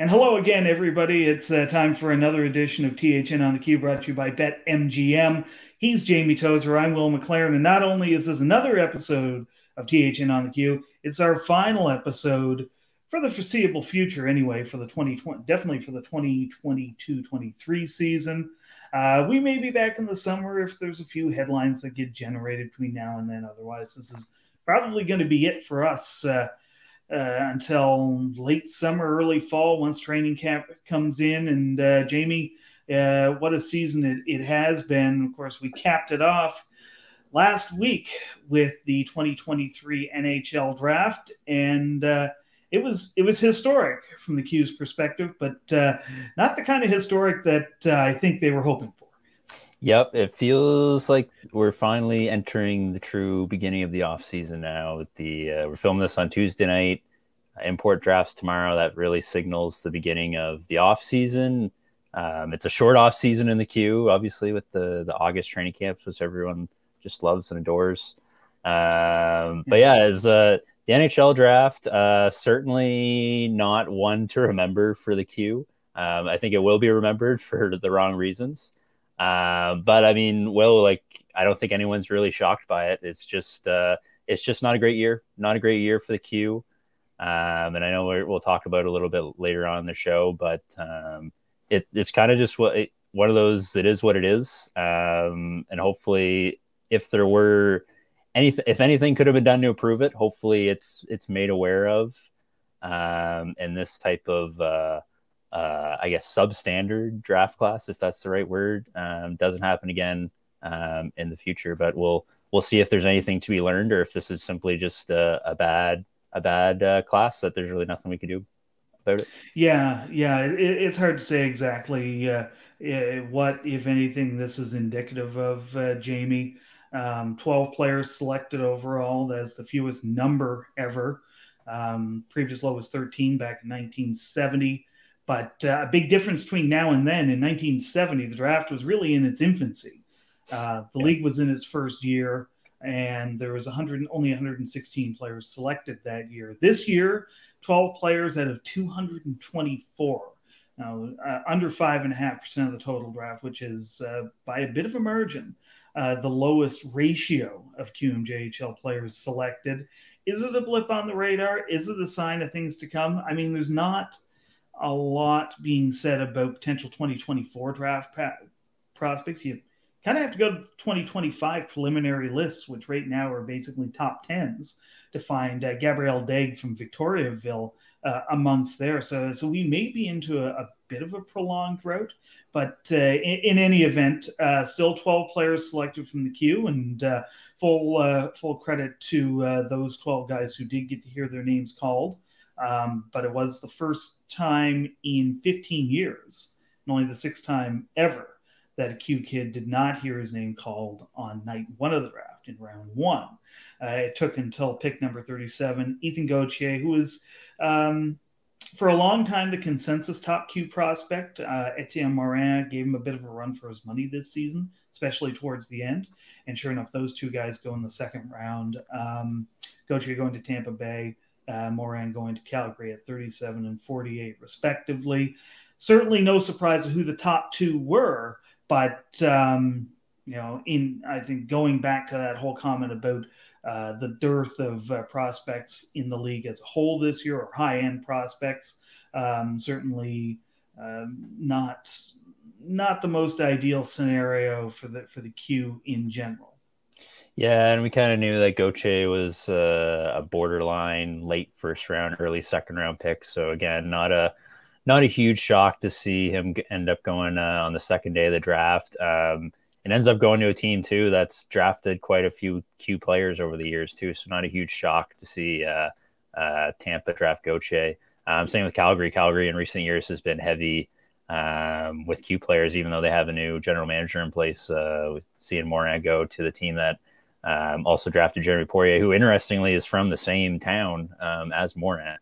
And hello again, everybody. It's uh, time for another edition of THN on the Q brought to you by BetMGM. He's Jamie Tozer. I'm Will MacLaren. And not only is this another episode of THN on the Q, it's our final episode for the foreseeable future, anyway, for the 2020, definitely for the 2022 23 season. Uh, we may be back in the summer if there's a few headlines that get generated between now and then. Otherwise, this is probably going to be it for us. Uh, uh, until late summer, early fall, once training camp comes in. And uh, Jamie, uh, what a season it, it has been. Of course, we capped it off last week with the 2023 NHL draft, and uh, it was it was historic from the Q's perspective, but uh, not the kind of historic that uh, I think they were hoping for. Yep, it feels like we're finally entering the true beginning of the off season now. With The uh, we're filming this on Tuesday night. Import drafts tomorrow. That really signals the beginning of the off season. Um, it's a short off season in the Q, obviously, with the the August training camps, which everyone just loves and adores. Um, but yeah, as uh, the NHL draft, uh, certainly not one to remember for the Q. Um, I think it will be remembered for the wrong reasons. Uh, but I mean, well, like I don't think anyone's really shocked by it. It's just uh, it's just not a great year, not a great year for the Q. Um, and I know we will talk about a little bit later on the show, but um, it, it's kind of just what it, one of those. It is what it is, um, and hopefully, if there were anything, if anything could have been done to improve it, hopefully it's it's made aware of. Um, and this type of uh, uh, I guess, substandard draft class, if that's the right word, um, doesn't happen again um, in the future. But we'll we'll see if there's anything to be learned, or if this is simply just a, a bad a bad uh, class that there's really nothing we can do about it. Yeah, yeah, it, it's hard to say exactly uh, what, if anything, this is indicative of. Uh, Jamie, um, twelve players selected overall. That's the fewest number ever. Um, previous low was 13 back in 1970. But uh, a big difference between now and then in 1970, the draft was really in its infancy. Uh, the league was in its first year, and there was 100 only 116 players selected that year. This year, 12 players out of 224. Now, uh, under five and a half percent of the total draft, which is uh, by a bit of a margin, uh, the lowest ratio of QMJHL players selected. Is it a blip on the radar? Is it a sign of things to come? I mean, there's not a lot being said about potential 2024 draft pa- prospects. You kind of have to go to 2025 preliminary lists, which right now are basically top tens, to find uh, Gabriel D'Aigle from Victoriaville uh, amongst there. So, so we may be into a, a bit of a prolonged drought, but uh, in, in, any event, uh, still 12 players selected from the Q, and uh, full uh, full credit to those 12 guys who did get to hear their names called. Um, but it was the first time in 15 years, and only the sixth time ever, that a Q kid did not hear his name called on night one of the draft in round one. Uh, it took until pick number 37, Ethan Gauthier, who was um, for a long time the consensus top Q prospect. Uh, Etienne Morin gave him a bit of a run for his money this season, especially towards the end. And sure enough, those two guys go in the second round. Um, Gauthier going to Tampa Bay uh, Morin going to Calgary at 37 and 48, respectively. Certainly, no surprise of who the top two were, but um, you know, in I think going back to that whole comment about uh, the dearth of uh, prospects in the league as a whole this year, or high-end prospects, um, certainly um, not not the most ideal scenario for the for the Q in general. Yeah, and we kind of knew that Gauthier was uh, a borderline late first round, early second round pick. So again, not a not a huge shock to see him end up going uh, on the second day of the draft. Um, it ends up going to a team too that's drafted quite a few Q players over the years too. So not a huge shock to see uh, uh, Tampa draft Gauthier. Um, same with Calgary. Calgary in recent years has been heavy um, with Q players, even though they have a new general manager in place. Uh, seeing Morin go to the team that um, also drafted Jérémie Poirier, who interestingly is from the same town um, as Morin,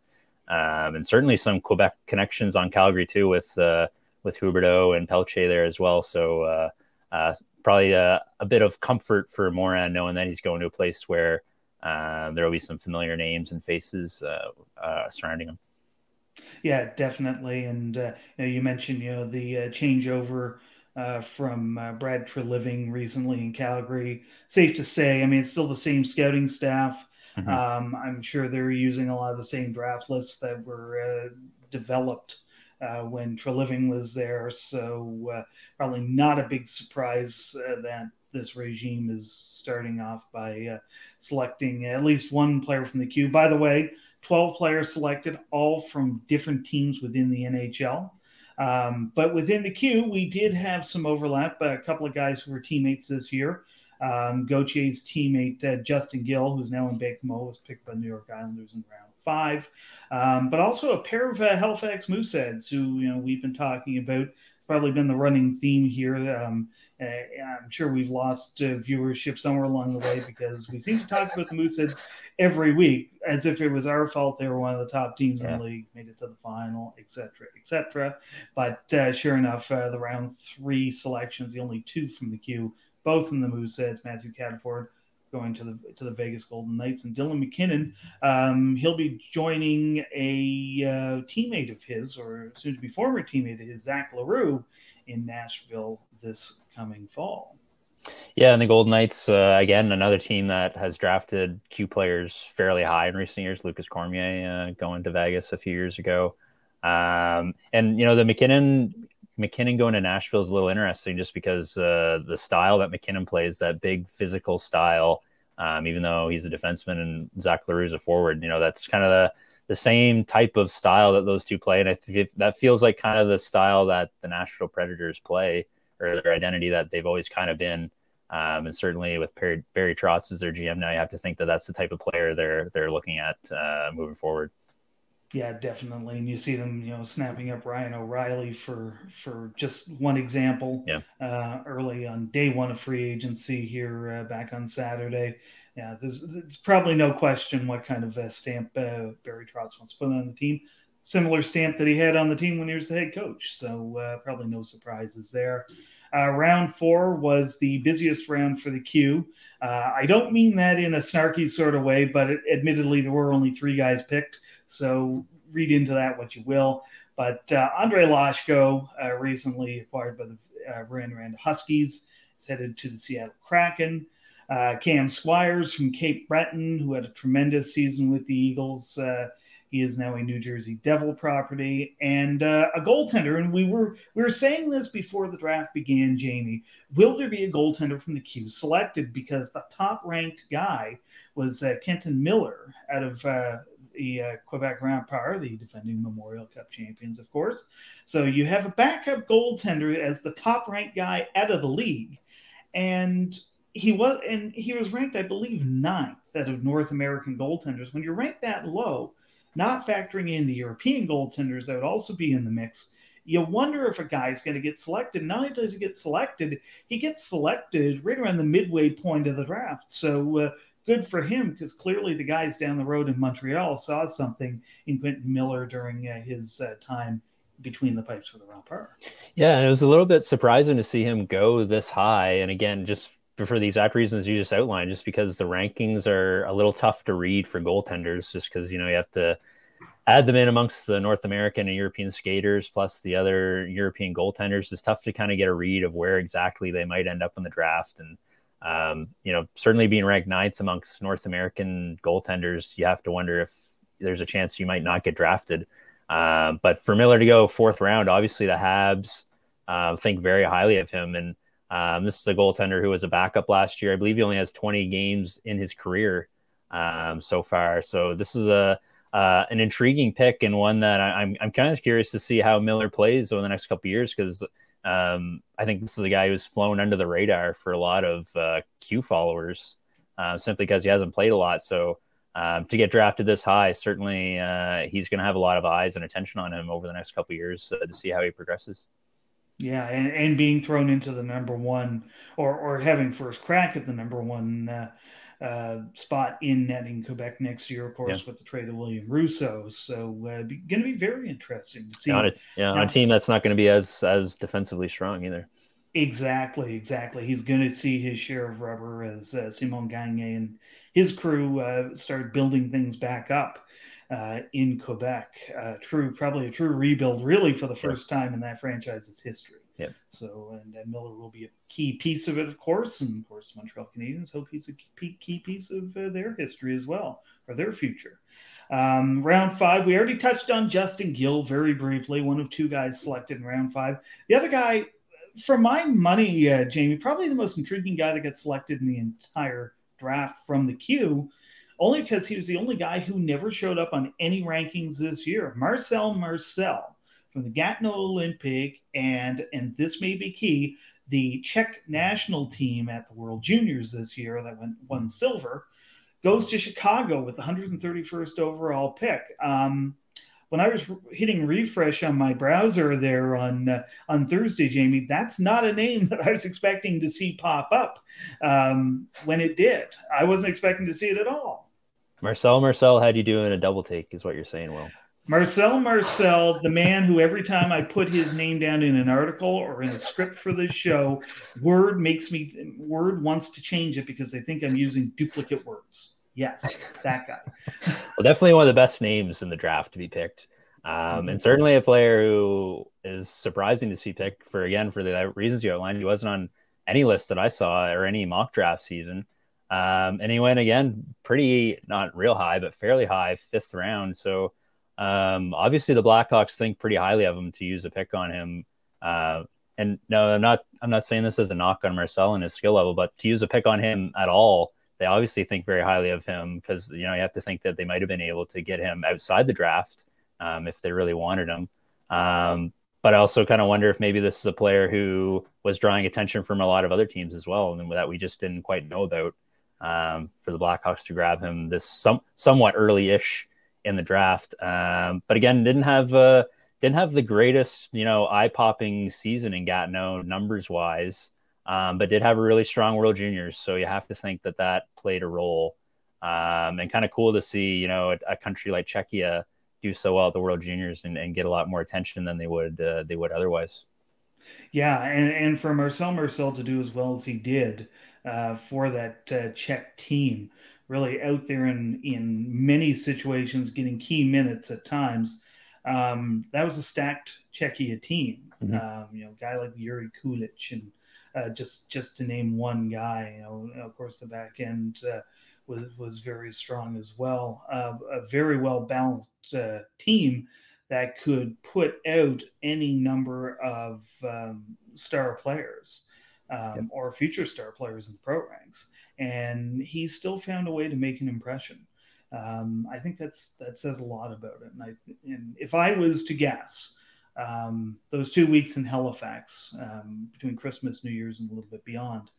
um, and certainly some Quebec connections on Calgary too with uh, with Huberdeau and Pelletier there as well. So uh, uh, probably a, a, bit of comfort for Morin knowing that he's going to a place where uh, there will be some familiar names and faces uh, uh, surrounding him. Yeah, definitely. And uh, you, know, you, mentioned you know the changeover uh, from uh, Brad Treliving recently in Calgary. Safe to say, I mean, it's still the same scouting staff. Mm-hmm. Um, I'm sure they're using a lot of the same draft lists that were uh, developed uh, when Treliving was there. So probably not a big surprise that this regime is starting off by selecting at least one player from the Q. By the way 12 players selected, all from different teams within the NHL. Um, but within the Q, we did have some overlap. A couple of guys who were teammates this year. Um, teammate uh, Justin Gill, who's now in Baie-Comeau, was picked by the New York Islanders in round five. Um, but also a pair of uh, Halifax Mooseheads, who you know we've been talking about. It's probably been the running theme here. Um, uh, I'm sure we've lost uh, viewership somewhere along the way because we seem to talk about the Mooseheads every week as if it was our fault they were one of the top teams yeah. in the league, made it to the final, etc., etc. But uh, sure enough, uh, the round three selections, the only two from the Q, both from the Mooseheads, Matthew Cataford going to the to the Vegas Golden Knights, and Dylan MacKinnon. um, he'll be joining a uh, teammate of his, or soon to be former teammate of his, Zach L'Heureux, in Nashville this coming fall. Yeah, and the Golden Knights uh, again, another team that has drafted Q players fairly high in recent years. Lukas Cormier uh, going to Vegas a few years ago, um, and you know the McKinnon MacKinnon going to Nashville is a little interesting just because uh, the style that MacKinnon plays, that big physical style, um, even though he's a defenseman and Zach is a forward, you know that's kind of the the same type of style that those two play, and I think that feels like kind of the style that the Nashville Predators play or their identity that they've always kind of been. Um, and certainly with Barry, Barry Trotz as their GM now, you have to think that that's the type of player they're they're looking at uh, moving forward. Yeah, definitely, and you see them, you know, snapping up Ryan O'Reilly for for just one example. Yeah. Uh, early on day one of free agency here uh, back on Saturday. Yeah, there's, there's, probably no question what kind of a stamp uh, Barry Trotz wants to put on the team. Similar stamp that he had on the team when he was the head coach. So uh, probably no surprises there. Uh, round four was the busiest round for the Q. Uh, I don't mean that in a snarky sort of way, but it, admittedly, there were only three guys picked. So read into that what you will. But uh, Andre Loshko, uh, recently acquired by the uh, Rouyn Huskies, is headed to the Seattle Kraken. Cam Squires from Cape Breton, who had a tremendous season with the Eagles, he is now a New Jersey Devil property and uh, a goaltender. And we were we were saying this before the draft began, Jamie. Will there be a goaltender from the Q selected? Because the top ranked guy was uh, Quentin Miller out of uh, the uh, Quebec Remparts, the defending Memorial Cup champions, of course. So you have a backup goaltender as the top ranked guy out of the league, and he was and he was ranked, I believe, ninth out of North American goaltenders. When you're ranked that low, not factoring in the European goaltenders that would also be in the mix, you wonder if a guy is going to get selected. Not only does he get selected, he gets selected right around the midway point of the draft. So uh, good for him because clearly the guys down the road in Montreal saw something in Quentin Miller during uh, his uh, time between the pipes for the Remparts. Yeah, it was a little bit surprising to see him go this high. And again, just for the exact reasons you just outlined, just because the rankings are a little tough to read for goaltenders, just because you know you have to add them in amongst the North American and European skaters, plus the other European goaltenders. It's tough to kind of get a read of where exactly they might end up in the draft, and um, you know, certainly being ranked ninth amongst North American goaltenders, you have to wonder if there's a chance you might not get drafted. Uh, but for Miller to go fourth round, obviously the Habs uh, think very highly of him and um, this is a goaltender who was a backup last year. I believe he only has 20 games in his career um, so far. So this is a uh, an intriguing pick and one that I, am I'm, I'm kind of curious to see how Miller plays over the next couple years because um, I think this is a guy who's flown under the radar for a lot of uh, Q followers uh, simply because he hasn't played a lot. So um, to get drafted this high, certainly uh, he's going to have a lot of eyes and attention on him over the next couple years uh, to see how he progresses. Yeah, and, and being thrown into the number one or or having first crack at the number one uh, uh, spot in netting Quebec next year, of course, yeah. with the trade of William Rousseau. So uh, going to be very interesting to see. On a, yeah, on a team that's not going to be as as defensively strong either. Exactly, exactly. He's going to see his share of rubber as uh, Simon Gagne and his crew uh, started building things back up uh, in Quebec. Uh, true, probably a true rebuild, really, for the first time in that franchise's history. Yeah. So, and, and, Miller will be a key piece of it, of course, and of course, Montreal Canadiens hope he's a key, key piece of uh, their history as well, or their future. Um, round five, we already touched on Justin Gill very briefly, one of two guys selected in round five. The other guy, for my money, uh, Jamie, probably the most intriguing guy that gets selected in the entire draft from the Q only because he was the only guy who never showed up on any rankings this year. Marcel Marcel from the Gatineau Olympic and and this may be key, the Czech national team at the World Juniors this year that went won silver goes to Chicago with the 131st overall pick. Um, when I was hitting refresh on my browser there on uh, on Thursday, Jamie, that's not a name that I was expecting to see pop up um, when it did. I wasn't expecting to see it at all. Marcel Marcel had you doing a double take, is what you're saying, Will. Marcel Marcel, the man who every time I put his name down in an article or in a script for this show, Word makes me Word wants to change it because they think I'm using duplicate words. Yes, that guy. well, definitely one of the best names in the draft to be picked. Um, mm-hmm. and certainly a player who is surprising to see picked for again for the reasons you outlined. He wasn't on any list that I saw or any mock draft season. Um, and he went again pretty, not real high, but fairly high, fifth round. So um, obviously the Blackhawks think pretty highly of him to use a pick on him. Uh, and no, I'm not. I'm not saying this as a knock on Marcel and his skill level, but to use a pick on him at all, they obviously think very highly of him because you know you have to think that they might have been able to get him outside the draft um, if they really wanted him. Um, but I also kind of wonder if maybe this is a player who was drawing attention from a lot of other teams as well, and that we just didn't quite know about um, for the Blackhawks to grab him this some somewhat early-ish in the draft. Um, but again, didn't have uh, didn't have the greatest you know eye-popping season in Gatineau numbers-wise, um, but did have a really strong World Juniors. So you have to think that that played a role. Um, and kind of cool to see you know a, a, country like Czechia do so well at the World Juniors and, and get a lot more attention than they would uh, they would otherwise. Yeah, and, and for Marcel Marcel to do as well as he did, uh, for that uh, Czech team. Really out there in in many situations, getting key minutes at times. Um, that was a stacked Czechia team. Mm-hmm. Um, you know, guy like Jiri Kulich, and uh, just just to name one guy. You know, of course, the back end uh, was was very strong as well. Uh, a very well balanced uh, team that could put out any number of um, star players um, yep. or future star players in the pro ranks, and he still found a way to make an impression. Um, I think that's that says a lot about it. And I and if I was to guess, um, those two weeks in Halifax um, between Christmas, New Year's, and a little bit beyond,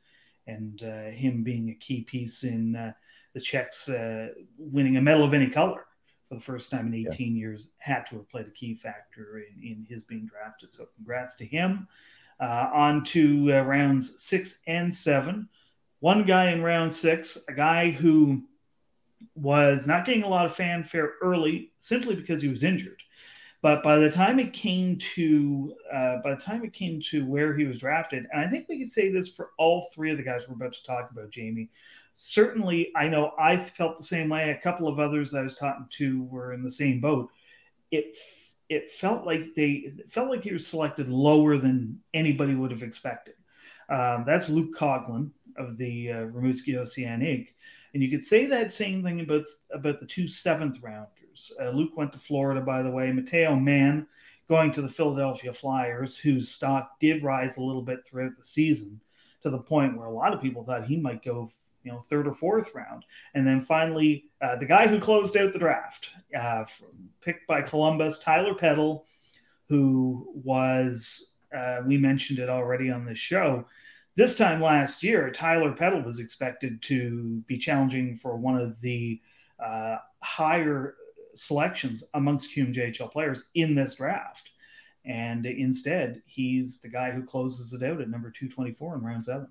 and uh, him being a key piece in uh, the Czechs uh, winning a medal of any color for the first time in 18 yeah. years, had to have played a key factor in, in his being drafted. So congrats to him. Uh, on to uh, rounds six and seven. One guy in round six, a guy who was not getting a lot of fanfare early simply because he was injured. But by the time it came to uh, by the time it came to where he was drafted, and I think we could say this for all three of the guys we're about to talk about, Jamie. Certainly, I know I felt the same way. A couple of others I was talking to were in the same boat. It it felt like they felt like he was selected lower than anybody would have expected. Um, that's Luke Coughlin of the uh, Rimouski Oceanic. And you could say that same thing about, about the two seventh rounders. Uh, Luke went to Florida, by the way. Matteo Mann going to the Philadelphia Flyers, whose stock did rise a little bit throughout the season to the point where a lot of people thought he might go you know third or fourth round and then finally uh, the guy who closed out the draft uh, picked by columbus tyler peddle who was Uh, we mentioned it already on this show. This time last year, Tyler Peddle was expected to be challenging for one of the uh, higher selections amongst QMJHL players in this draft. And instead, he's the guy who closes it out at number 224 in round seven.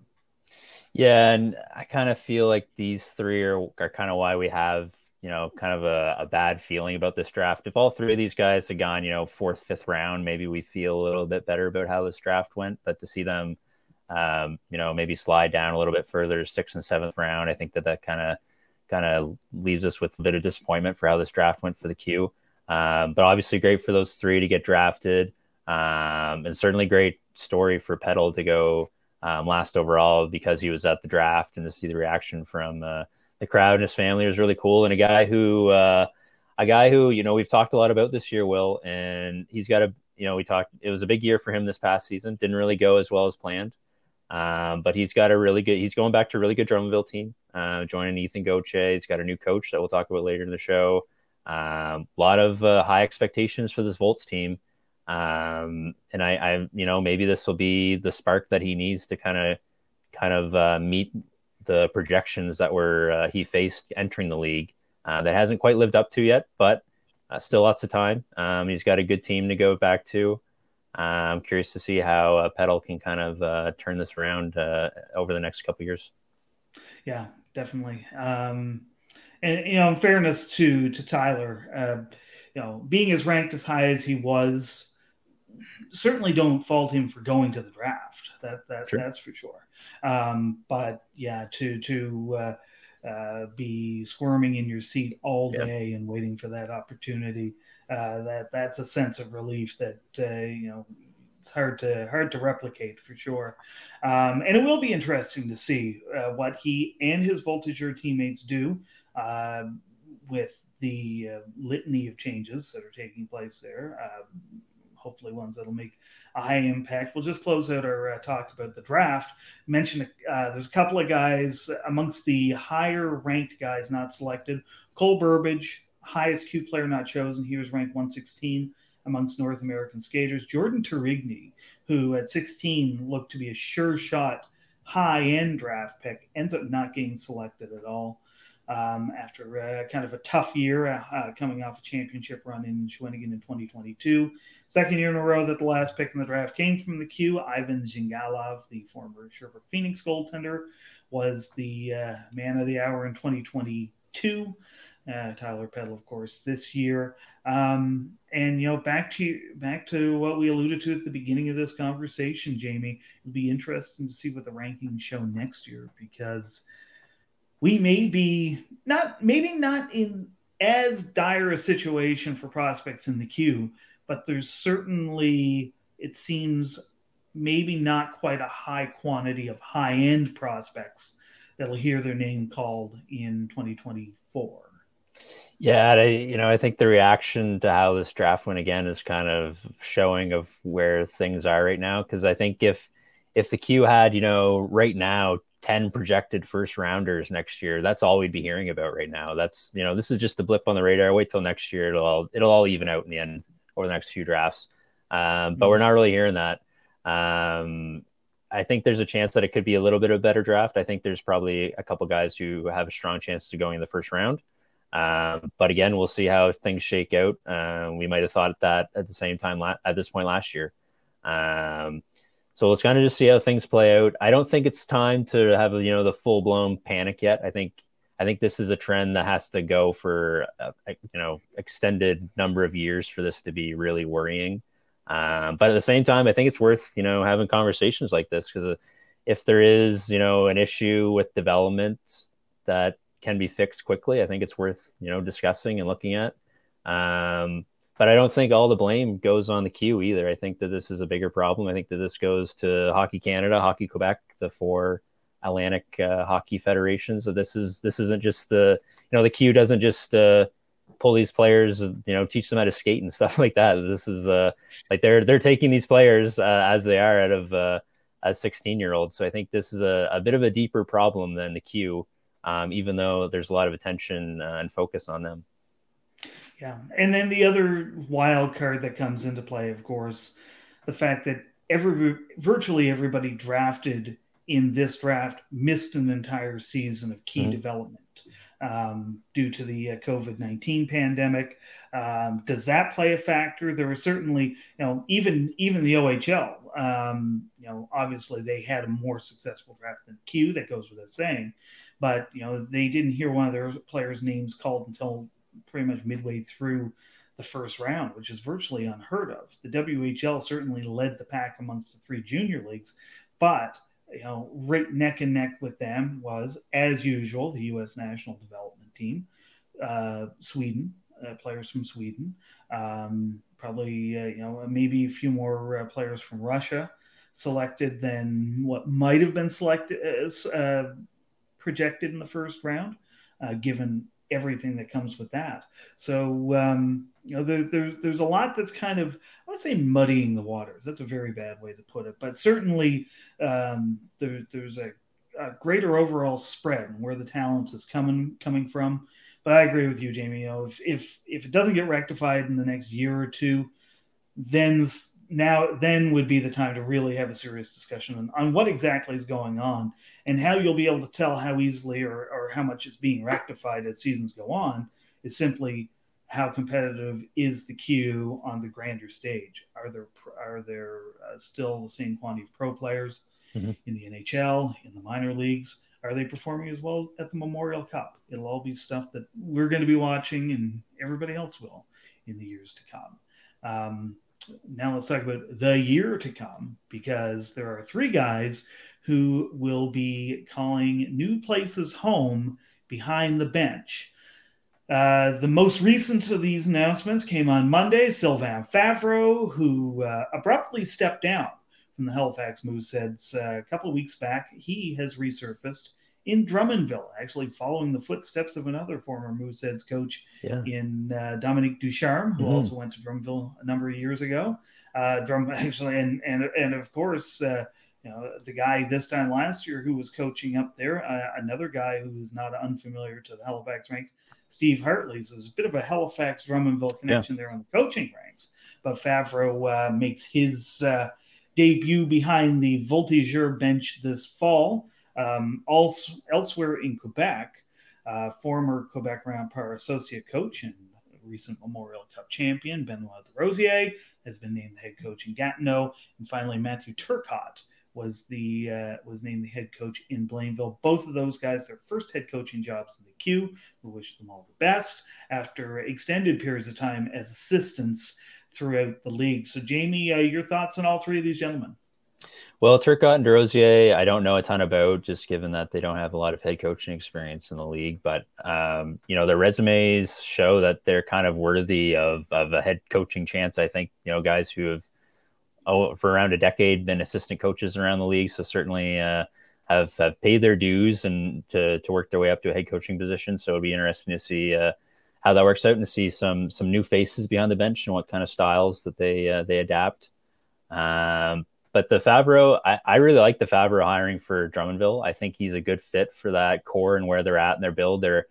Yeah, and I kind of feel like these three are, are kind of why we have, you know, kind of a, a, bad feeling about this draft. If all three of these guys had gone, you know, fourth, fifth round, maybe we feel a little bit better about how this draft went. But to see them, um, you know, maybe slide down a little bit further, sixth and seventh round, I think that that kind of kind of leaves us with a bit of disappointment for how this draft went for the Q. Um, but obviously, great for those three to get drafted, um, and certainly great story for Peddle to go um, last overall because he was at the draft and to see the reaction from uh, the crowd and his family was really cool. And a guy who, uh, a guy who, you know, we've talked a lot about this year, Will, and he's got a, you know, we talked, it was a big year for him this past season. Didn't really go as well as planned. Um, but he's got a really good, he's going back to a really good Drummondville team, uh, joining Ethan Gauthier. He's got a new coach that we'll talk about later in the show. A um, lot of uh, high expectations for this Volts team. Um, and I, I, you know, maybe this will be the spark that he needs to kind of, kind of uh, meet the projections that were uh, he faced entering the league. Uh, that hasn't quite lived up to yet, but uh, still lots of time. Um, he's got a good team to go back to. Uh, I'm curious to see how uh, Peddle can kind of uh, turn this around over the next couple years. Yeah, definitely. Um, and you know, in fairness to to Tyler, you know, being as ranked as high as he was, certainly don't fault him for going to the draft. That that sure. that's for sure. Um, but yeah, to to uh, uh, be squirming in your seat all day and waiting for that opportunity, uh, that that's a sense of relief that uh, you know it's hard to hard to replicate for sure. Um, and it will be interesting to see uh, what he and his Voltigeur teammates do uh, with the uh, litany of changes that are taking place there. Hopefully ones that'll make a high impact. We'll just close out our uh, talk about the draft. Mention uh, there's a couple of guys amongst the higher ranked guys not selected. Cole Burbage, highest Q player not chosen. He was ranked 116 amongst North American skaters. Jordan Tourigny, who at 16 looked to be a sure shot high end draft pick, ends up not getting selected at all um, after kind of a tough year uh, uh, coming off a championship run in Shawinigan in 2022. Second year in a row that the last pick in the draft came from the Q. Ivan Zhigalov, the former Sherbrooke Phoenix goaltender, was the uh, man of the hour in 2022. Uh, Tyler Peddle, of course, this year. Um, and you know, back to back to what we alluded to at the beginning of this conversation, Jamie. It'll be interesting to see what the rankings show next year because we may be not maybe not in as dire a situation for prospects in the Q, but there's certainly it seems maybe not quite a high quantity of high end prospects that'll hear their name called in 2024. Yeah, I, you know, I think the reaction to how this draft went again is kind of showing of where things are right now. Because I think if if the Q had, you know, right now 10 projected first rounders next year that's all we'd be hearing about right now. That's you know this is just a blip on the radar. Wait till next year. It'll all it'll all even out in the end over the next few drafts. Um, but we're not really hearing that. Um, i think there's a chance that it could be a little bit of a better draft. I think there's probably a couple guys who have a strong chance to going in the first round. Um, but again we'll see how things shake out. Uh, we might have thought that at the same time la- at this point last year. Um, so let's kind of just see how things play out. I don't think it's time to have you know the full blown panic yet. I think I think this is a trend that has to go for a, you know extended number of years for this to be really worrying. Um, but at the same time, I think it's worth you know having conversations like this because uh, if there is you know an issue with development that can be fixed quickly, I think it's worth you know discussing and looking at. Um, but I don't think all the blame goes on the Q either. I think that this is a bigger problem. I think that this goes to Hockey Canada, Hockey Quebec, the four Atlantic uh, hockey federations. So this is this isn't just the you know the Q doesn't just uh, pull these players, you know, teach them how to skate and stuff like that. This is uh, like they're they're taking these players uh, as they are out of uh, as 16 year olds. So I think this is a, a bit of a deeper problem than the Q, um, even though there's a lot of attention uh, and focus on them. Yeah. And then the other wild card that comes into play, of course, the fact that every virtually everybody drafted in this draft missed an entire season of key mm-hmm. development um, due to the uh, COVID 19 pandemic. Um, does that play a factor? There was certainly, you know, even even the OHL, um, you know, obviously they had a more successful draft than Q. That goes without saying, but you know they didn't hear one of their players' names called until pretty much midway through the first round, which is virtually unheard of. The WHL certainly led the pack amongst the three junior leagues, but you know, right neck and neck with them was, as usual, the U.S. national development team, uh, Sweden, uh, players from Sweden, um, probably uh, you know maybe a few more uh, players from Russia selected than what might have been selected as uh, projected in the first round, uh, given everything that comes with that. So um, you know, there, there, there's a lot that's kind of I would say muddying the waters. That's a very bad way to put it, but certainly um, there, there's a, a, greater overall spread where the talent is coming coming from. But I agree with you, Jamie. You know, if if if it doesn't get rectified in the next year or two, then now then would be the time to really have a serious discussion on, on what exactly is going on and how you'll be able to tell how easily or, or how much it's being rectified as seasons go on is simply how competitive is the Q on the grander stage? Are there are there uh, still the same quantity of pro players mm-hmm. in the NHL, in the minor leagues? Are they performing as well at the Memorial Cup? It'll all be stuff that we're going to be watching, and everybody else will in the years to come. Um, now let's talk about the year to come because there are three guys who will be calling new places home behind the bench. Uh, the most recent of these announcements came on Monday. Sylvain Favreau, who uh, abruptly stepped down from the Halifax Mooseheads uh, a couple of weeks back, he has resurfaced in Drummondville, actually following the footsteps of another former Mooseheads coach yeah. in uh, Dominique Ducharme, who mm-hmm. also went to Drummondville a number of years ago. Uh, Drum actually, and and and of course, uh, you know, the guy this time last year who was coaching up there, uh, another guy who's not unfamiliar to the Halifax ranks, Steve Hartley. So there's a bit of a Halifax Drummondville connection yeah. there on the coaching ranks. But Favreau uh, makes his uh, debut behind the Voltigeur bench this fall. Um, also, elsewhere in Quebec, uh, former Quebec Rempart associate coach and recent Memorial Cup champion Benoit Desrosiers has been named the head coach in Gatineau. And finally, Matthew Turcotte was the uh, was named the head coach in Blainville. Both of those guys, their first head coaching jobs in the Q. We wish them all the best after extended periods of time as assistants throughout the league. So, Jamie, uh, your thoughts on all three of these gentlemen? Well, Turcotte and Desrosiers, I don't know a ton about, just given that they don't have a lot of head coaching experience in the league. But um, you know, their resumes show that they're kind of worthy of of a head coaching chance. I think you know guys who have for around a decade been assistant coaches around the league, so certainly uh, have have paid their dues and to to work their way up to a head coaching position. So it'd be interesting to see uh, how that works out and to see some some new faces behind the bench and what kind of styles that they uh, they adapt. Um, but the Favreau, I, I, really like the Favreau hiring for Drummondville. I think he's a good fit for that core and where they're at in their build. They're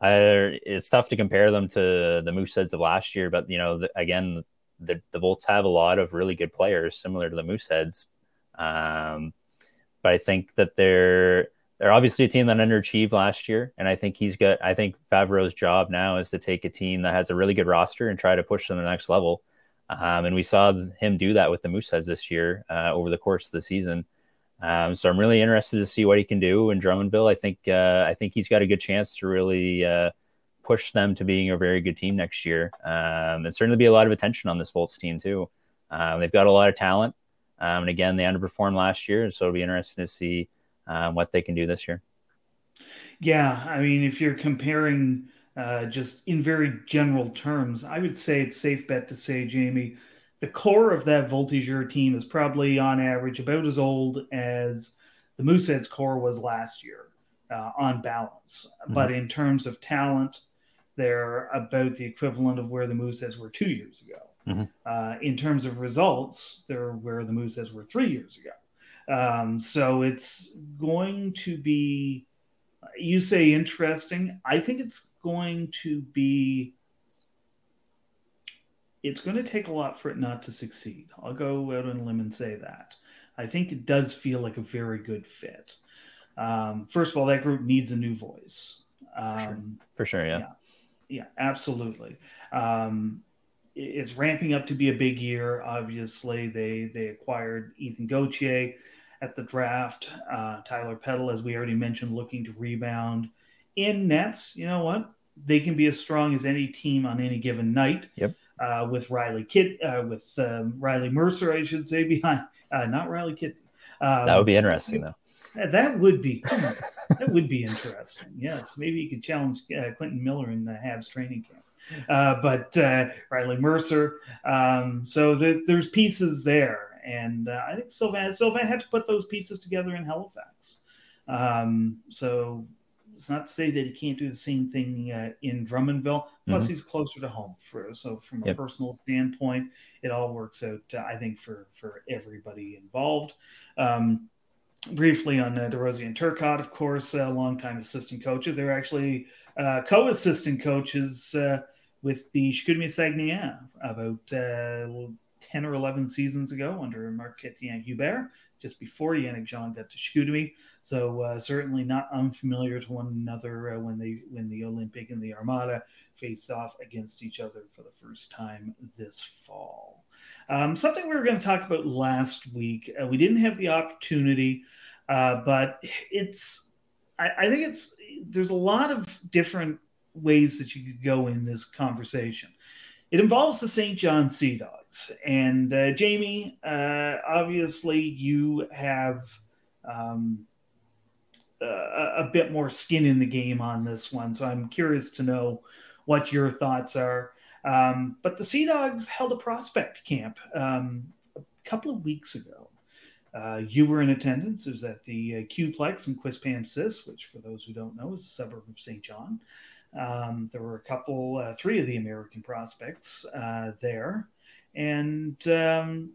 I, it's tough to compare them to the Mooseheads of last year, but you know, the, again, the, the Volts have a lot of really good players similar to the Mooseheads. Um, but I think that they're they're obviously a team that underachieved last year, and I think he's got. I think Favreau's job now is to take a team that has a really good roster and try to push them to the next level. Um, and we saw him do that with the Mooseheads this year uh, over the course of the season. Um, so I'm really interested to see what he can do in Drummondville. I think uh, I think he's got a good chance to really uh, push them to being a very good team next year, um, and certainly be a lot of attention on this Volts team too. Um, they've got a lot of talent, um, and again, they underperformed last year, so it'll be interesting to see um, what they can do this year. Yeah, I mean, if you're comparing uh, just in very general terms, I would say it's safe bet to say, Jamie, the core of that Voltigeur team is probably on average about as old as the Mooseheads core was last year uh, on balance. Mm-hmm. But in terms of talent, they're about the equivalent of where the Mooseheads were two years ago. Mm-hmm. Uh, in terms of results, they're where the Mooseheads were three years ago. Um, so it's going to be, you say interesting. I think it's going to be it's going to take a lot for it not to succeed. I'll go out on a limb and say that. I think it does feel like a very good fit. Um, first of all, that group needs a new voice. Um, for, sure. for, sure. yeah. Yeah, yeah absolutely. Um, it's ramping up to be a big year. Obviously, they they acquired Ethan Gauthier at the draft. Uh, Tyler Peddle, as we already mentioned, looking to rebound. In nets, you know what? They can be as strong as any team on any given night. Yep. Uh, with Riley Kid, uh, with um, Riley Mercer, I should say, behind uh, not Riley Kid. Um, that would be interesting, though. That would be that would be interesting. Yes, maybe you could challenge uh, Quentin Miller in the Habs training camp. Uh, but uh, Riley Mercer. Um, so the, there's pieces there, and uh, I think Sylvain Sylvain had to put those pieces together in Halifax. Um, so it's not to say that he can't do the same thing uh, in Drummondville. Plus, mm-hmm. he's closer to home. For so from a yep. personal standpoint, it all works out. Uh, I think for for everybody involved. Um, briefly on uh, Desrosiers and Turcotte, of course, uh, longtime assistant coaches. They're actually uh, co-assistant coaches uh, with the Chicoutimi Saguenéens about uh, 10 or 11 seasons ago under Marc Etienne Hubert, just before Yannick Jean got to Chicoutimi. So uh, certainly not unfamiliar to one another uh, when they when the Olympic and the Armada face off against each other for the first time this fall. Um, something we were going to talk about last week. Uh, we didn't have the opportunity, uh, but it's I, I think it's there's a lot of different ways that you could go in this conversation. It involves the Saint John Sea Dogs. And uh, Jamie, uh, obviously, you have um, a, a, bit more skin in the game on this one. So I'm curious to know what your thoughts are. Um, but the Sea Dogs held a prospect camp um, a couple of weeks ago. Uh, you were in attendance. It was at the uh, Qplex in Quispamsis, which, for those who don't know, is a suburb of Saint John. Um, there were a couple, uh, three of the American prospects uh, there, and um,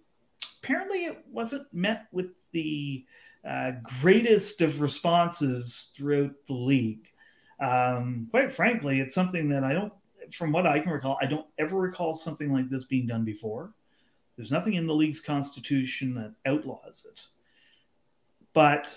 apparently it wasn't met with the uh, greatest of responses throughout the league. Um, quite frankly, it's something that I don't, from what I can recall, I don't ever recall something like this being done before. There's nothing in the league's constitution that outlaws it. But,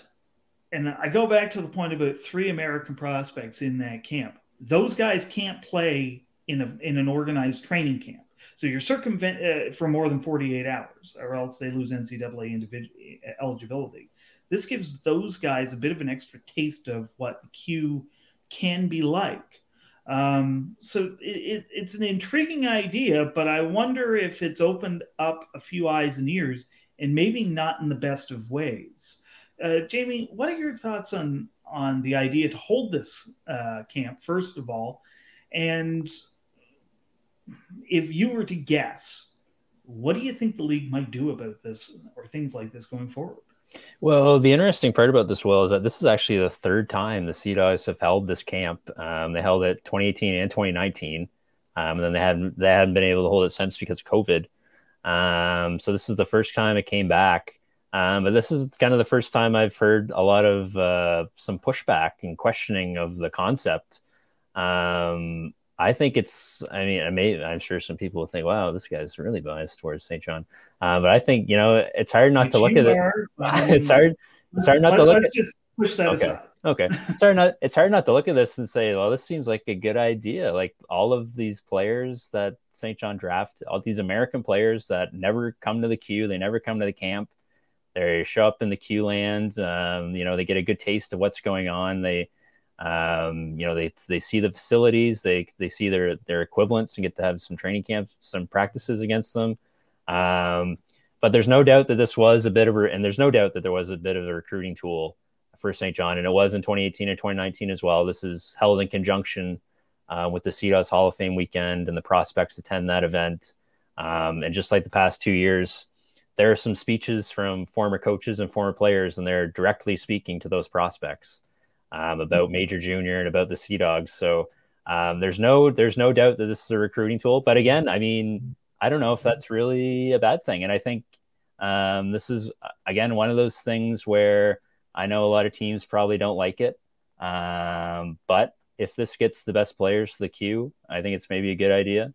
and I go back to the point about three American prospects in that camp those guys can't play in a in an organized training camp. So you're circumvent uh, for more than 48 hours, or else they lose NCAA individual eligibility. This gives those guys a bit of an extra taste of what the Q can be like. Um, so it, it, it's an intriguing idea, but I wonder if it's opened up a few eyes and ears, and maybe not in the best of ways. Uh, Jamie, what are your thoughts on on the idea to hold this uh, camp first of all, and if you were to guess, what do you think the league might do about this or things like this going forward? Well, the interesting part about this, Will, is that this is actually the third time the Sea Dogs have held this camp. Um, they held it 2018 and 2019, um, and then they hadn't they hadn't been able to hold it since because of COVID. Um, so this is the first time it came back. Um, but this is kind of the first time I've heard a lot of uh, some pushback and questioning of the concept. Um, I think it's, I mean, I may, I'm sure some people will think, wow, this guy's really biased towards Saint John. Uh, but I think, you know, it's hard not to look at it. it's hard. It's hard not to look let's at just push that okay. aside. okay. It's hard not, it's hard not to look at this and say, well, this seems like a good idea. Like all of these players that Saint John draft, all these American players that never come to the Q, they never come to the camp they show up in the Q land. Um, you know, they get a good taste of what's going on. They, um, you know, they they see the facilities. They they see their their equivalents and get to have some training camps, some practices against them. Um, but there's no doubt that this was a bit of a, and there's no doubt that there was a bit of a recruiting tool for Saint John, and it was in 2018 and 2019 as well. This is held in conjunction uh, with the Sea Hall of Fame weekend, and the prospects attend that event. Um, and just like the past two years, there are some speeches from former coaches and former players, and they're directly speaking to those prospects um, about. Major Junior and about the Sea Dogs. So um, there's no there's no doubt that this is a recruiting tool. But again, I mean, I don't know if that's really a bad thing. And I think um, this is again one of those things where I know a lot of teams probably don't like it, um, but if this gets the best players to the Q, I think it's maybe a good idea.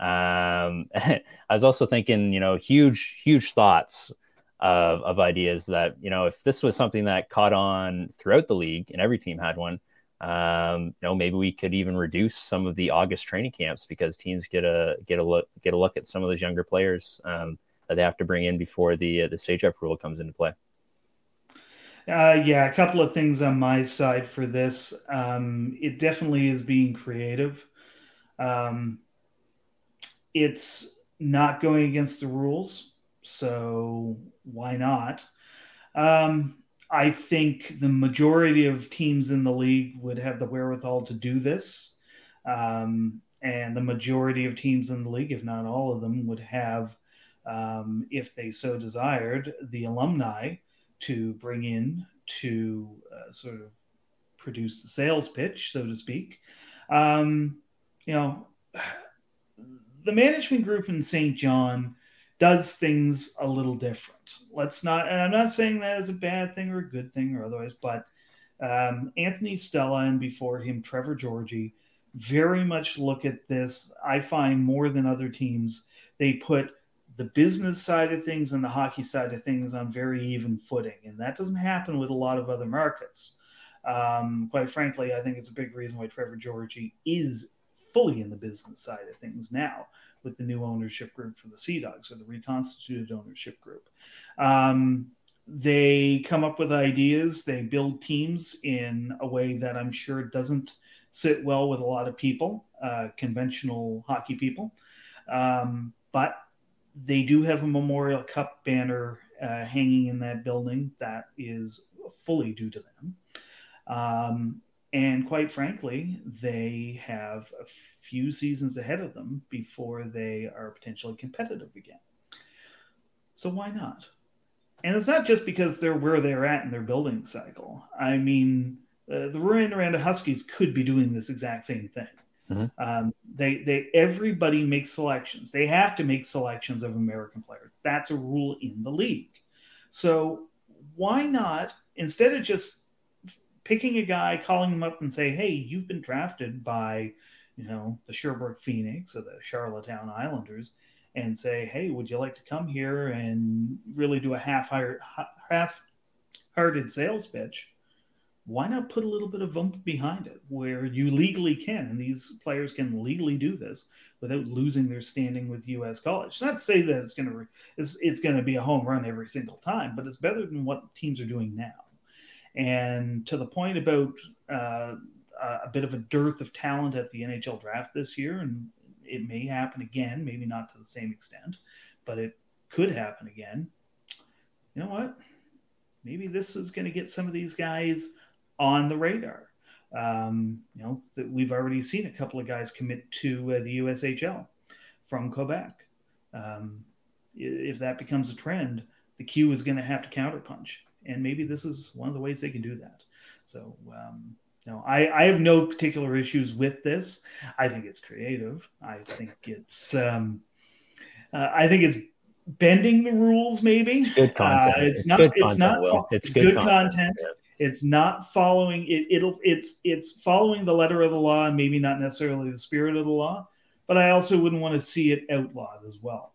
Um, I was also thinking, you know, huge, huge thoughts of, of ideas that, you know, if this was something that caught on throughout the league and every team had one, um, you know, maybe we could even reduce some of the August training camps because teams get a get a look get a look at some of those younger players um, that they have to bring in before the uh, the CHF rule comes into play. Uh, yeah, a couple of things on my side for this. Um, it definitely is being creative. Um, it's not going against the rules, so why not? Um, I think the majority of teams in the league would have the wherewithal to do this. Um, and the majority of teams in the league, if not all of them, would have, um, if they so desired, the alumni to bring in to uh, sort of produce the sales pitch, so to speak. Um, you know, the management group in Saint John does things a little different. Let's not, and I'm not saying that as a bad thing or a good thing or otherwise, but um, Anthony Stella and before him, Trevor Georgie, very much look at this. I find more than other teams, they put the business side of things and the hockey side of things on very even footing. And that doesn't happen with a lot of other markets. Um, quite frankly, I think it's a big reason why Trevor Georgie is fully in the business side of things now with the new ownership group for the Sea Dogs or the reconstituted ownership group. Um, they come up with ideas, they build teams in a way that I'm sure doesn't sit well with a lot of people, uh, conventional hockey people. Um, but they do have a Memorial Cup banner uh, hanging in that building that is fully due to them. Um, and quite frankly, they have a few seasons ahead of them before they are potentially competitive again. So why not? And it's not just because they're where they're at in their building cycle. I mean, uh, the Rouyn-Noranda Huskies could be doing this exact same thing. Mm-hmm. Um, they they everybody makes selections. They have to make selections of American players. That's a rule in the league. So why not instead of just picking a guy, calling him up and say, "Hey, you've been drafted by, you know, the Sherbrooke Phoenix or the Charlottetown Islanders," and say, "Hey, would you like to come here and really do a half-hearted, half-hearted sales pitch?" why not put a little bit of oomph behind it where you legally can and these players can legally do this without losing their standing with us college not to say that it's going to it's, it's going to be a home run every single time but it's better than what teams are doing now and to the point about uh, a bit of a dearth of talent at the nhl draft this year and it may happen again maybe not to the same extent but it could happen again you know what maybe this is going to get some of these guys on the radar. Um, you know, that we've already seen a couple of guys commit to uh, the USHL from Quebec. Um, if that becomes a trend, the Q is going to have to counterpunch, and maybe this is one of the ways they can do that. So, um, know, I, I have no particular issues with this. I think it's creative. I think it's um, uh, I think it's bending the rules. Maybe it's good content. Uh, it's, it's, not. It's content, not. Will. It's good, good content. content. It's not following it. It'll it's it's following the letter of the law and maybe not necessarily the spirit of the law. But I also wouldn't want to see it outlawed as well.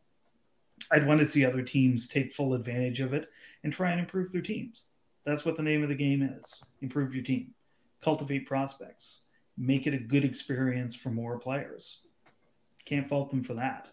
I'd want to see other teams take full advantage of it and try and improve their teams. That's what the name of the game is. Improve your team, cultivate prospects, make it a good experience for more players. Can't fault them for that.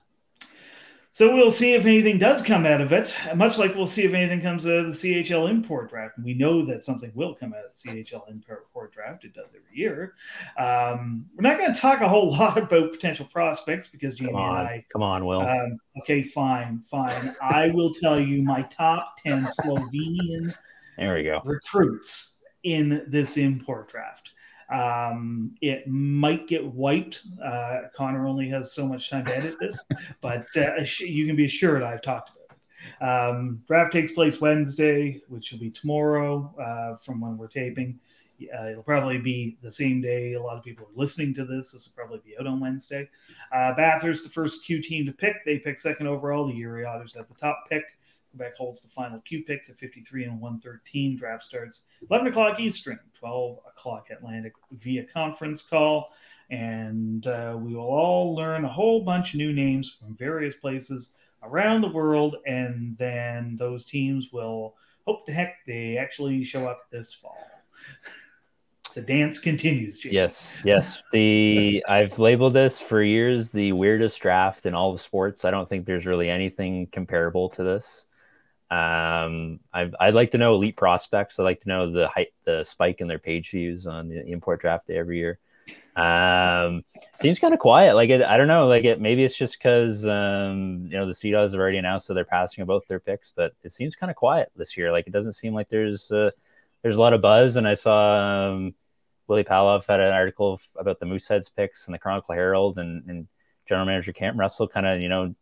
So we'll see if anything does come out of it, much like we'll see if anything comes out of the CHL import draft. And we know that something will come out of the CHL import draft. It does every year. Um, we're not going to talk a whole lot about potential prospects because Jamie come on, and I. Come on, Will. Um, okay, fine, fine. I will tell you my top 10 Slovenian there we go. recruits in this import draft. Um, it might get wiped. Uh, Connor only has so much time to edit this, but uh, you can be assured I've talked about it. Um, draft takes place Wednesday, which will be tomorrow uh, from when we're taping. Uh, it'll probably be the same day a lot of people are listening to this. This will probably be out on Wednesday. Uh, Bathurst, the first Q team to pick. They pick second overall. The Erie Otters at the top pick. Quebec holds the final Q picks at 53 and 113. Draft starts 11 o'clock Eastern, 12 o'clock Atlantic via conference call. and uh, we will all learn a whole bunch of new names from various places around the world, and then those teams will hope to heck they actually show up this fall. the dance continues. James. Yes, yes. The I've labeled this for years the weirdest draft in all of sports. I don't think there's really anything comparable to this. Um, i would like to know elite prospects. I'd like to know the height, the spike in their page views on the import draft day every year. Um, seems kind of quiet. Like it, I don't know. Like it, maybe it's just because um, you know the Sea Dogs have already announced that they're passing both their picks, but it seems kind of quiet this year. Like it doesn't seem like there's uh, there's a lot of buzz. And I saw um, Willy Palov had an article about the Mooseheads picks in the Chronicle Herald, and, and general manager Cam Russell kind of you know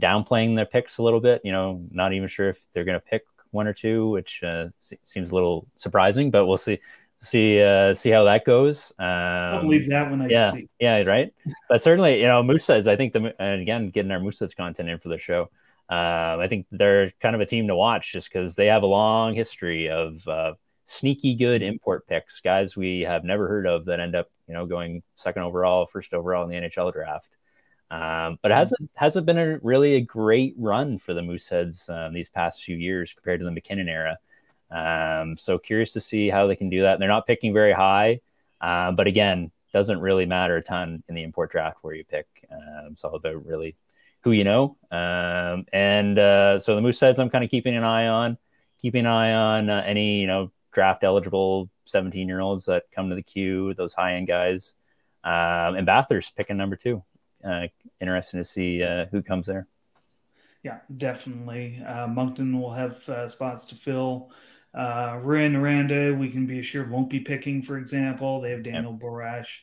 downplaying their picks a little bit. You know, not even sure if they're going to pick one or two, which uh, seems a little surprising, but we'll see. See, uh, see how that goes. Um, I'll believe that when I yeah, see. Yeah, right. but certainly, you know, Musa is. I think the and again getting our Musa's content in for the show. Um, I think they're kind of a team to watch just because they have a long history of uh, sneaky good import picks, guys we have never heard of that end up, you know, going second overall, first overall in the NHL draft. Um, but it hasn't hasn't been a really a great run for the Mooseheads um, these past few years compared to the MacKinnon era. Um, so curious to see how they can do that. They're not picking very high, uh, but again, doesn't really matter a ton in the import draft where you pick. Um, it's all about really who you know. Um, and uh, so the Mooseheads, I'm kind of keeping an eye on, keeping an eye on uh, any you know draft eligible 17 year olds that come to the Q, those high end guys. Um, and Bathurst picking number two uh, interesting to see uh, who comes there. Yeah, definitely. Uh, Moncton will have uh, spots to fill. Uh, Rouyn-Noranda, we can be assured, won't be picking, for example. They have Daniel yep. Borash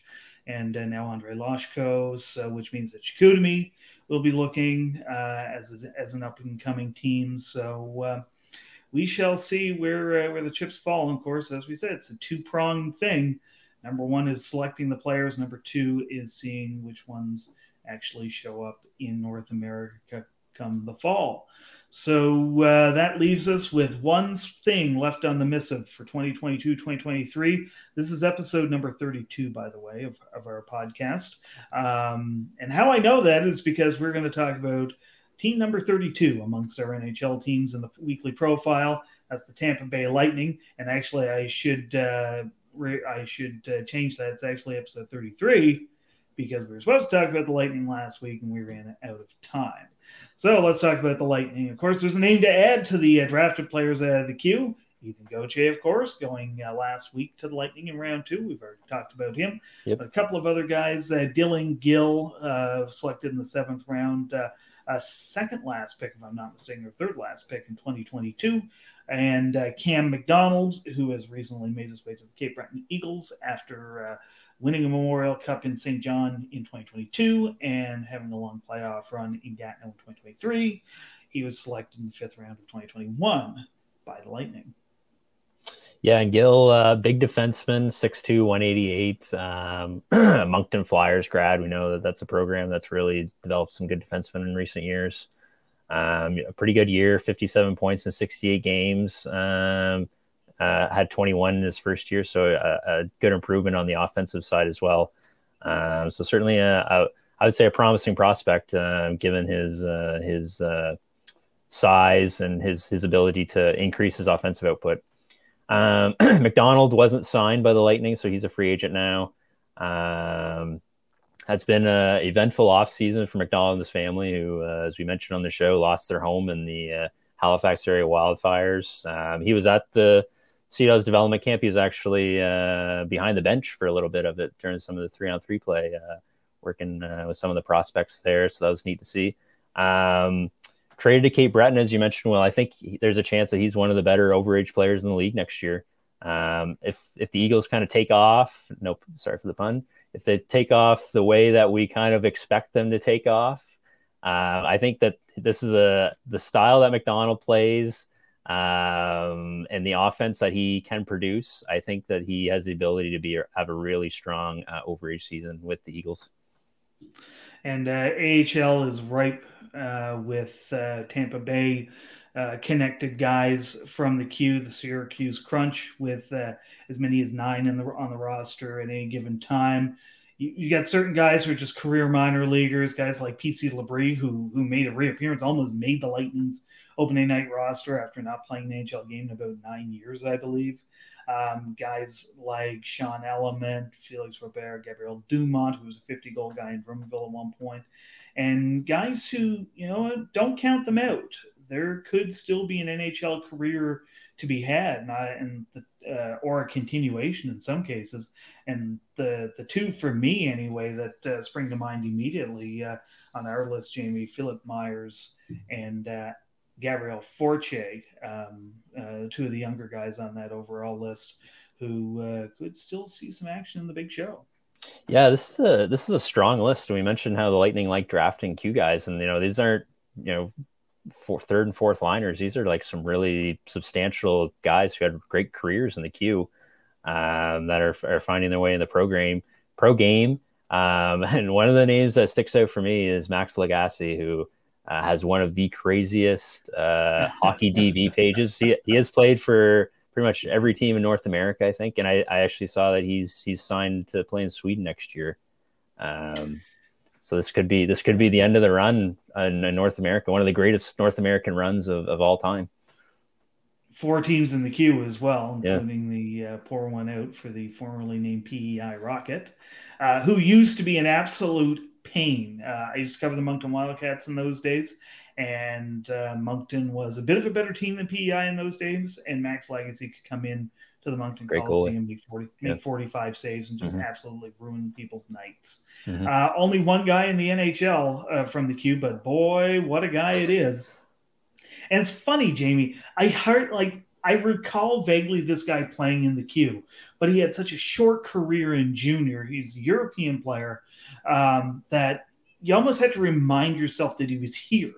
and uh, now Andre Loshko, so, which means that Chicoutimi will be looking uh, as, a, as an up and coming team. So uh, we shall see where uh, where the chips fall. And of course, as we said, it's a two pronged thing. Number one is selecting the players. Number two is seeing which ones actually show up in North America come the fall. So uh, that leaves us with one thing left on the missive for 2022 2023. This is episode number 32, by the way, of, of our podcast. Um, and how I know that is because we're going to talk about team number 32 amongst our NHL teams in the weekly profile. That's the Tampa Bay Lightning. And actually, I should. Uh, I should uh, change that. It's actually episode 33 because we were supposed to talk about the Lightning last week and we ran out of time. So let's talk about the Lightning. Of course, there's a name to add to the uh, drafted players out of the Q. Ethan Gauthier, of course, going uh, last week to the Lightning in round two. We've already talked about him. Yep. But a couple of other guys, uh, Dylan Gill, uh, selected in the seventh round, uh, a second last pick, if I'm not mistaken, or third last pick in 2022. And uh, Cam McDonald, who has recently made his way to the Cape Breton Eagles after uh, winning a Memorial Cup in Saint John in 2022 and having a long playoff run in Gatineau in 2023. He was selected in the fifth round of 2021 by the Lightning. Yeah, and Gill, uh, big defenseman, 6'2", 188, um, Moncton Flyers grad. We know that that's a program that's really developed some good defensemen in recent years. Um, a pretty good year, 57 points in 68 games. Um, uh, had 21 in his first year, so a, a, good improvement on the offensive side as well. Um, so certainly, a, a, I would say a promising prospect, uh, given his uh, his uh, size and his his ability to increase his offensive output. Um, McDonald wasn't signed by the Lightning, so he's a free agent now. Um, has been an eventful offseason for McDonald and his family, who, uh, as we mentioned on the show, lost their home in the uh, Halifax area wildfires. Um, he was at the Sea Dogs development camp. He was actually uh, behind the bench for a little bit of it during some of the three on three play, uh, working uh, with some of the prospects there. So that was neat to see. Um, traded to Cape Breton, as you mentioned. Well, I think he, there's a chance that he's one of the better overage players in the league next year. Um, if if the Eagles kind of take off, nope, sorry for the pun. If they take off the way that we kind of expect them to take off, uh, I think that this is a the style that McDonald plays um, and the offense that he can produce, I think that he has the ability to be have a really strong uh, overage season with the Eagles. And uh, AHL is ripe uh, with uh, Tampa Bay uh, connected guys from the Q, the Syracuse Crunch, with uh, as many as nine in the on the roster at any given time. you, you got certain guys who are just career minor leaguers, guys like PC Labrie, who who made a reappearance, almost made the Lightning's opening night roster after not playing the NHL game in about nine years, I believe. Um, guys like Sean Element, Felix Robert, Gabriel Dumont, who was a 50 goal guy in Drummondville at one point, and guys who, you know, don't count them out. There could still be an NHL career to be had, and, I, and the uh, or a continuation in some cases. And the the two for me anyway that uh, spring to mind immediately uh, on our list, Jamie Philip Myers and uh, Gabriel Fortier, um, uh, two of the younger guys on that overall list, who uh, could still see some action in the big show. Yeah, this is a this is a strong list. We mentioned how the Lightning like drafting Q guys, and you know these aren't you know third and fourth liners. These are like some really substantial guys who had great careers in the Q um, that are, are finding their way in the program pro game. Um, and one of the names that sticks out for me is Max Lagacé, who uh, has one of the craziest uh, hockey DB pages. He, he has played for pretty much every team in North America, I think. And I, I actually saw that he's he's signed to play in Sweden next year. Um, so this could be this could be the end of the run in, in North America, one of the greatest North American runs of, of all time. Four teams in the Q as well, including yeah. the uh, pour one out for the formerly named PEI Rocket, uh, who used to be an absolute pain. Uh, I used to cover the Moncton Wildcats in those days, and uh, Moncton was a bit of a better team than PEI in those days. And Max Lagacé could come in to the Moncton Great Coliseum, make 40, make yep. 45 saves, and just mm-hmm. absolutely ruin people's nights. Mm-hmm. Uh, only one guy in the NHL uh, from the Q, but boy, what a guy it is. And it's funny, Jamie. I heard like I recall vaguely this guy playing in the Q, but he had such a short career in junior. He's a European player um, that you almost had to remind yourself that he was here.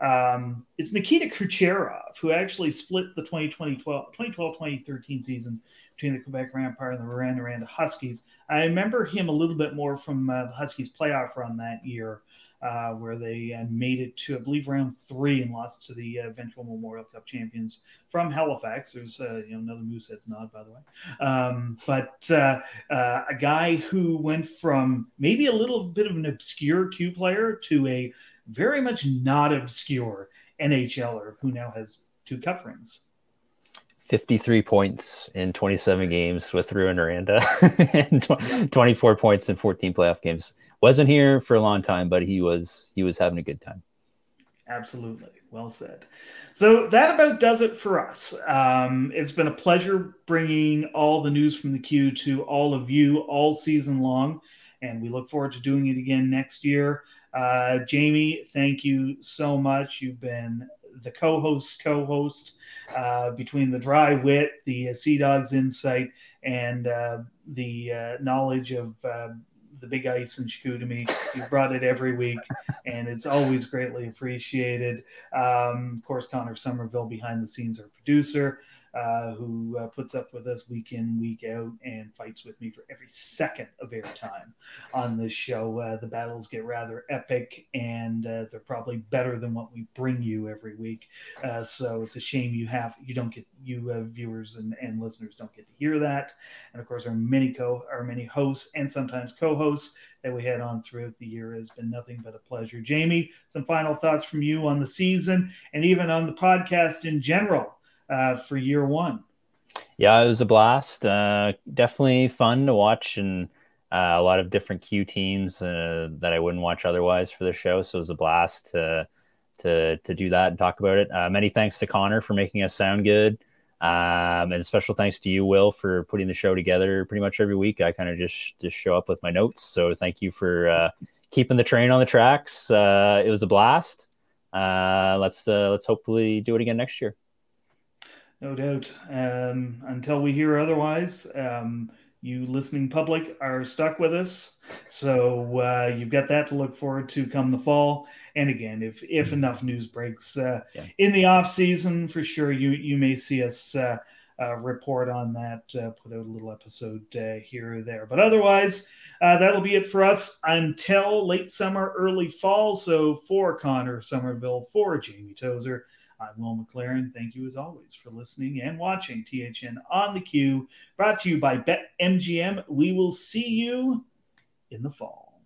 Um, it's Nikita Kucherov, who actually split the 2012-2013 season between the Quebec Rampart and the Rouyn-Noranda Huskies. I remember him a little bit more from uh, the Huskies playoff run that year, uh, where they uh, made it to, I believe, round three and lost to the eventual Memorial Cup champions from Halifax. There's uh, you know another Mooseheads nod, by the way. Um, but uh, uh, a guy who went from maybe a little bit of an obscure Q player to a very much not obscure NHLer who now has two cup rings. 53 points in 27 games with Rouyn-Noranda and 24 points in 14 playoff games. Wasn't here for a long time, but he was he was having a good time. Absolutely. Well said. So that about does it for us. Um, it's been a pleasure bringing all the news from the Q to all of you all season long, and we look forward to doing it again next year. Uh, Jamie, thank you so much. You've been the co-host, co-host uh, between the dry wit, the Sea Dogs insight, and uh, the uh, knowledge of uh, the big ice and Chicoutimi. You brought it every week, and it's always greatly appreciated. Um, of course, Connor Somerville behind the scenes, our producer uh, who uh, puts up with us week in, week out, and fights with me for every second of airtime on this show. Uh, the battles get rather epic, and uh, they're probably better than what we bring you every week. Uh, so it's a shame you have you don't get you viewers and, and listeners don't get to hear that. And of course, our many co our many hosts and sometimes co-hosts that we had on throughout the year has been nothing but a pleasure. Jamie, some final thoughts from you on the season and even on the podcast in general uh, for year one. Yeah, it was a blast. Uh, definitely fun to watch and uh, a lot of different Q teams uh, that I wouldn't watch otherwise for the show. So it was a blast to to to do that and talk about it. Uh, many thanks to Connor for making us sound good. Um, and special thanks to you, Will, for putting the show together pretty much every week. I kind of just just show up with my notes. So thank you for uh, keeping the train on the tracks. Uh, it was a blast. Uh, let's uh, let's hopefully do it again next year. No doubt. Um, until we hear otherwise, um, you listening public are stuck with us. So uh, you've got that to look forward to come the fall. And again, if if mm-hmm. enough news breaks uh, yeah. in the off season, for sure you you may see us uh, uh report on that, uh, put out a little episode uh, here or there. But otherwise, that'll be it for us until late summer, early fall. So for Connor Somerville, for Jamie Tozer. I'm Will MacLaren. Thank you as always for listening and watching THN on the Q, brought to you by BetMGM. We will see you in the fall.